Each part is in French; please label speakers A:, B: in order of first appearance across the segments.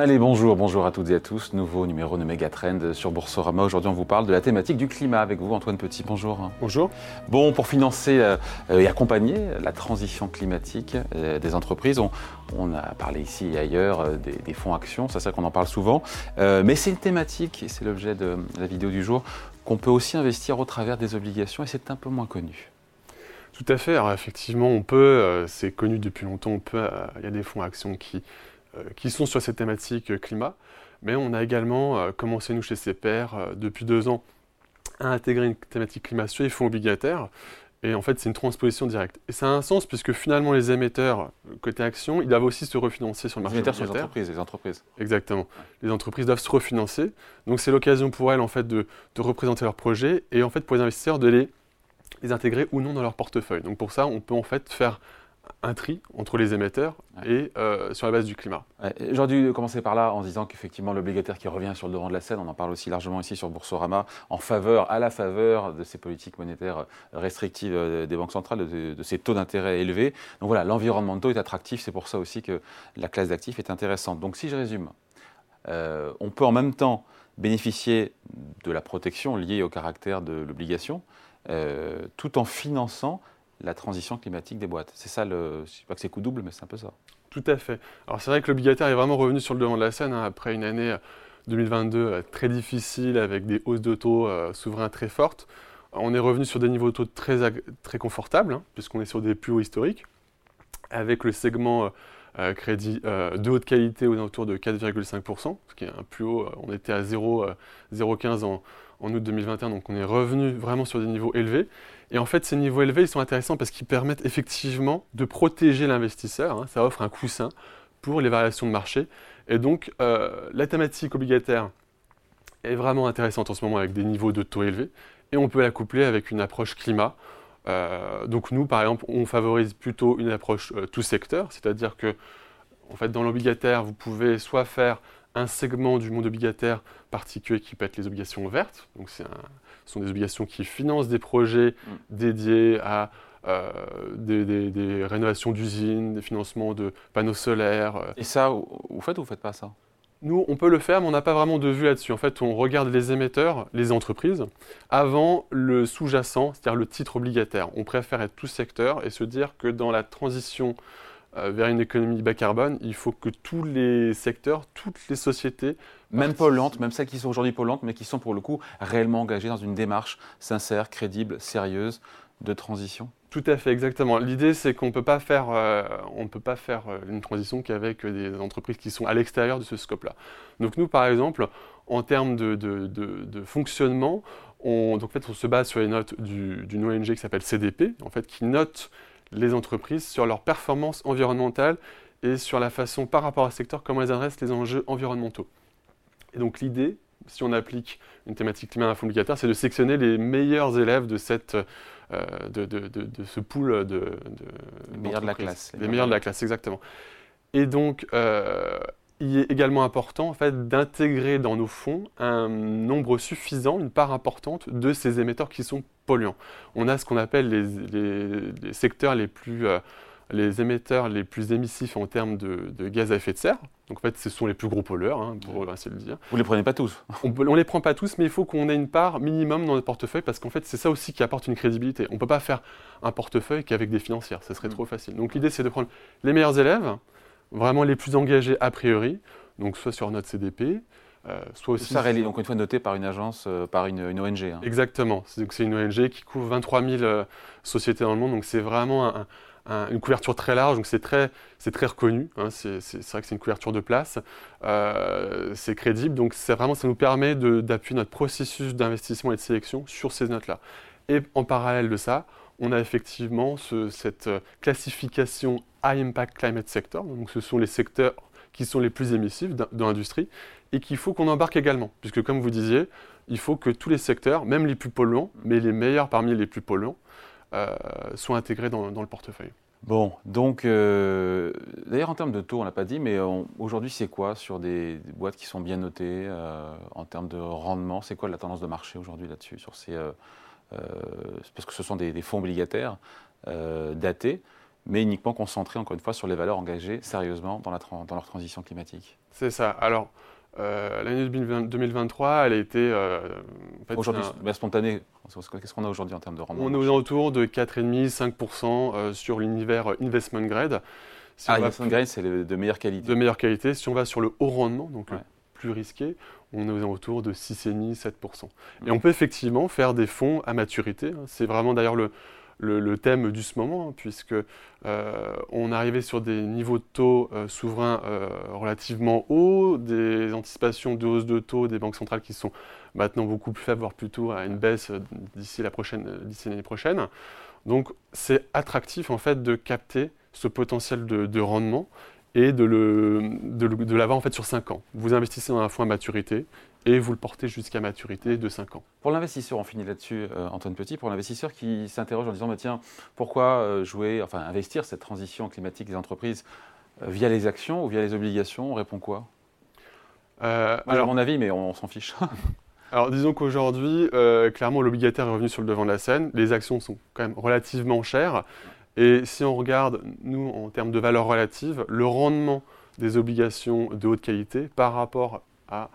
A: Allez, bonjour, bonjour à toutes et à tous. Nouveau numéro de Megatrend sur Boursorama. Aujourd'hui, on vous parle de la thématique du climat avec vous, Antoine Petit. Bonjour.
B: Bonjour.
A: Bon, pour financer euh, et accompagner la transition climatique euh, des entreprises, on, a parlé ici et ailleurs euh, des, fonds actions, c'est ça qu'on en parle souvent. mais c'est une thématique, et c'est l'objet de la vidéo du jour, qu'on peut aussi investir au travers des obligations et c'est un peu moins connu.
B: Tout à fait. Alors effectivement, on peut, c'est connu depuis longtemps, on peut, il y a des fonds actions qui euh, qui sont sur cette thématique euh, climat, mais on a également euh, commencé, nous, chez CPR, depuis deux ans, à intégrer une thématique climat sur les fonds obligataires. Et en fait, c'est une transposition directe. Et ça a un sens puisque finalement, les émetteurs, côté action, ils doivent aussi se refinancer sur le marché
A: les émetteurs sur les entreprises, les entreprises.
B: Exactement. Les entreprises doivent se refinancer. Donc, c'est l'occasion pour elles, en fait, de, de, représenter leurs projets et, en fait, pour les investisseurs, de les, les intégrer ou non dans leur portefeuille. Donc, pour ça, on peut, en fait, faire un tri entre les émetteurs et euh, sur la base du climat.
A: J'aurais dû commencer par là en disant qu'effectivement l'obligataire qui revient sur le devant de la scène, on en parle aussi largement ici sur Boursorama, en faveur, à la faveur de ces politiques monétaires restrictives euh, des banques centrales, de, ces taux d'intérêt élevés. Donc voilà, l'environnement de taux est attractif, c'est pour ça aussi que la classe d'actifs est intéressante. Donc si je résume, euh, on peut en même temps bénéficier de la protection liée au caractère de l'obligation, tout en finançant la transition climatique des boîtes. C'est ça, le, je ne sais pas que c'est coup double, mais c'est un peu ça.
B: Tout à fait. Alors c'est vrai que l'obligataire est vraiment revenu sur le devant de la scène hein, après une année 2022 euh, euh, très difficile avec des hausses de taux euh, souverains très fortes. On est revenu sur des niveaux de taux très, très confortables, hein, puisqu'on est sur des plus hauts historiques, avec le segment crédit de haute qualité aux alentours de 4,5%, ce qui est un plus haut. on était à 0,15 en, en août 2021, donc on est revenu vraiment sur des niveaux élevés. Et en fait, ces niveaux élevés, ils sont intéressants parce qu'ils permettent effectivement de protéger l'investisseur. Hein. ça offre un coussin pour les variations de marché. Et donc, euh, la thématique obligataire est vraiment intéressante en ce moment avec des niveaux de taux élevés. Et on peut la coupler avec une approche climat. Euh, donc nous, par exemple, on favorise plutôt une approche euh, tout secteur, c'est-à-dire que en fait, dans l'obligataire, vous pouvez soit faire un segment du monde obligataire particulier qui peut être les obligations vertes. Donc, ce sont des obligations qui financent des projets mm. dédiés à euh, des, rénovations d'usines, des financements de panneaux solaires. Euh.
A: Et ça, vous faites ou vous ne faites pas ça?
B: Nous, on peut le faire, mais on n'a pas vraiment de vue là-dessus. En fait, on regarde les émetteurs, les entreprises, avant le sous-jacent, c'est-à-dire le titre obligataire. On préfère être tout secteur et se dire que dans la transition vers une économie bas carbone, il faut que tous les secteurs, toutes les sociétés...
A: Même polluantes, même celles qui sont aujourd'hui polluantes, mais qui sont pour le coup réellement engagées dans une démarche sincère, crédible, sérieuse de transition
B: tout à fait, exactement. L'idée, c'est qu'on ne peut pas faire, euh, on peut pas faire euh, une transition qu'avec des entreprises qui sont à l'extérieur de ce scope-là. Donc nous, par exemple, en termes de, de, fonctionnement, on, donc, en fait, on se base sur les notes d'une ONG qui s'appelle CDP, en fait, qui note les entreprises sur leur performance environnementale et sur la façon par rapport à ce secteur comment elles adressent les enjeux environnementaux. Et donc l'idée, si on applique une thématique climat à fond obligatoire, c'est de sélectionner les meilleurs élèves de, cette, euh, de, de, de, ce pool de,
A: les meilleurs de la classe.
B: Les, meilleurs de la classe, exactement. Et donc, euh, il est également important en fait, d'intégrer dans nos fonds un nombre suffisant, une part importante de ces émetteurs qui sont polluants. On a ce qu'on appelle les, secteurs les plus... Euh, les émetteurs les plus émissifs en termes de, gaz à effet de serre. Donc en fait, ce sont les plus gros pollueurs, hein, pour ainsi le dire.
A: Vous ne les prenez pas tous
B: On ne les prend pas tous, mais il faut qu'on ait une part minimum dans notre portefeuille, parce qu'en fait, c'est ça aussi qui apporte une crédibilité. On ne peut pas faire un portefeuille qu'avec des financières, ça serait mm. trop facile. Donc l'idée, c'est de prendre les meilleurs élèves, vraiment les plus engagés a priori, donc soit sur notre CDP,
A: euh, soit aussi. Ça donc une fois noté par une agence, euh, par une, ONG.
B: Hein. Exactement. C'est une ONG qui couvre 23 000 euh, sociétés dans le monde, donc c'est vraiment une couverture très large, donc c'est très, très reconnu. Hein. c'est vrai que c'est une couverture de place. c'est crédible, donc vraiment ça nous permet d'appuyer notre processus d'investissement et de sélection sur ces notes-là. Et en parallèle de ça, on a effectivement cette classification High Impact Climate Sector. Donc ce sont les secteurs qui sont les plus émissifs dans l'industrie et qu'il faut qu'on embarque également. Puisque comme vous disiez, il faut que tous les secteurs, même les plus polluants, mais les meilleurs parmi les plus polluants, euh, soient intégrés dans, le portefeuille.
A: Bon, donc, euh, d'ailleurs en termes de taux, on l'a pas dit, mais aujourd'hui c'est quoi sur des, boîtes qui sont bien notées euh, en termes de rendement? C'est quoi la tendance de marché aujourd'hui là-dessus sur ces, Parce que ce sont des, fonds obligataires, datés, mais uniquement concentrés, encore une fois, sur les valeurs engagées sérieusement dans, la dans leur transition climatique?
B: C'est ça. Alors, euh, l'année 2023, elle a été. Euh,
A: aujourd'hui, spontanée, qu'est-ce qu'on a aujourd'hui en termes de rendement
B: On est aux alentours de 4,5-5% euh, sur l'univers investment grade.
A: ah, investment grade, c'est de meilleure qualité.
B: De meilleure qualité. Si on va sur le haut rendement, donc plus risqué, on est aux alentours de 6,5-7%. Et on peut effectivement faire des fonds à maturité. Hein. C'est vraiment d'ailleurs le, le, thème du ce moment, hein, puisque euh, on arrivait sur des niveaux de taux euh, souverains euh, relativement hauts, des anticipations de hausse de taux des banques centrales qui sont maintenant beaucoup plus faibles, voire plutôt à une baisse d'ici la prochaine, l'année prochaine. Donc c'est attractif en fait de capter ce potentiel de, rendement et de, l'avoir en fait sur 5 ans. Vous investissez dans un fonds à maturité, et vous le portez jusqu'à maturité de 5 ans.
A: Pour l'investisseur, on finit là-dessus, euh, Antoine Petit, pour l'investisseur qui s'interroge en disant bah, tiens, pourquoi euh, jouer, enfin investir cette transition climatique des entreprises euh, via les actions ou via les obligations On répond quoi? Alors, à mon avis, mais on, s'en fiche.
B: alors disons qu'aujourd'hui, clairement, l'obligataire est revenu sur le devant de la scène. Les actions sont quand même relativement chères. Et si on regarde, nous, en termes de valeur relative, le rendement des obligations de haute qualité par rapport à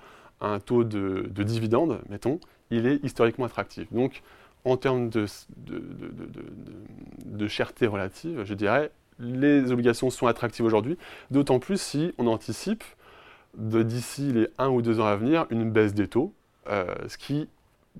B: un taux de, de dividende, mettons, il est historiquement attractif. Donc, en termes de, de, de, cherté relative, je dirais, les obligations sont attractives aujourd'hui, d'autant plus si on anticipe d'ici les un ou deux ans à venir une baisse des taux, euh, ce qui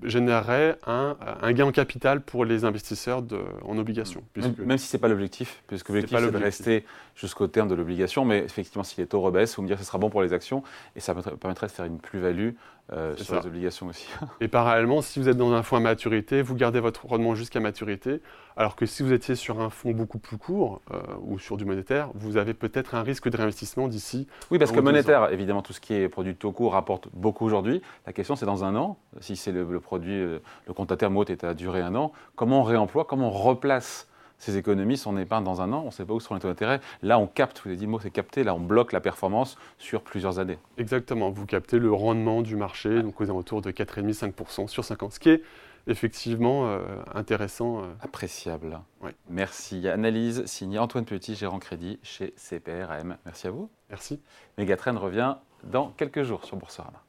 B: générerait un, gain en capital pour les investisseurs en obligations.
A: Même, si ce n'est pas l'objectif, puisque l'objectif c'est de rester jusqu'au terme de l'obligation, mais effectivement si les taux rebaissent, vous me dire que ce sera bon pour les actions et ça permettrait de faire une plus-value euh, sur les obligations aussi.
B: et parallèlement, si vous êtes dans un fonds à maturité, vous gardez votre rendement jusqu'à maturité, alors que si vous étiez sur un fonds beaucoup plus court euh, ou sur du monétaire, vous avez peut-être un risque de réinvestissement d'ici.
A: Oui, parce que monétaire, évidemment, tout ce qui est produit de taux court rapporte beaucoup aujourd'hui. La question, c'est dans un an, si c'est le, produit, euh, le compte à terme haute est à durer un an, comment on réemploie, comment on replace ces économies, son épargne dans un an, on ne sait pas où seront les taux d'intérêt. Là, on capte, vous avez dit le mot, c'est capter, là, on bloque la performance sur plusieurs années.
B: Exactement, vous captez le rendement du marché, donc aux alentours de 4,5-5% sur 5 ans, ce qui est effectivement euh, intéressant. Euh.
A: Appréciable. Merci. Analyse signée Antoine Petit, gérant crédit chez CPRM. Merci à vous.
B: Merci.
A: Megatrend revient dans quelques jours sur Boursorama.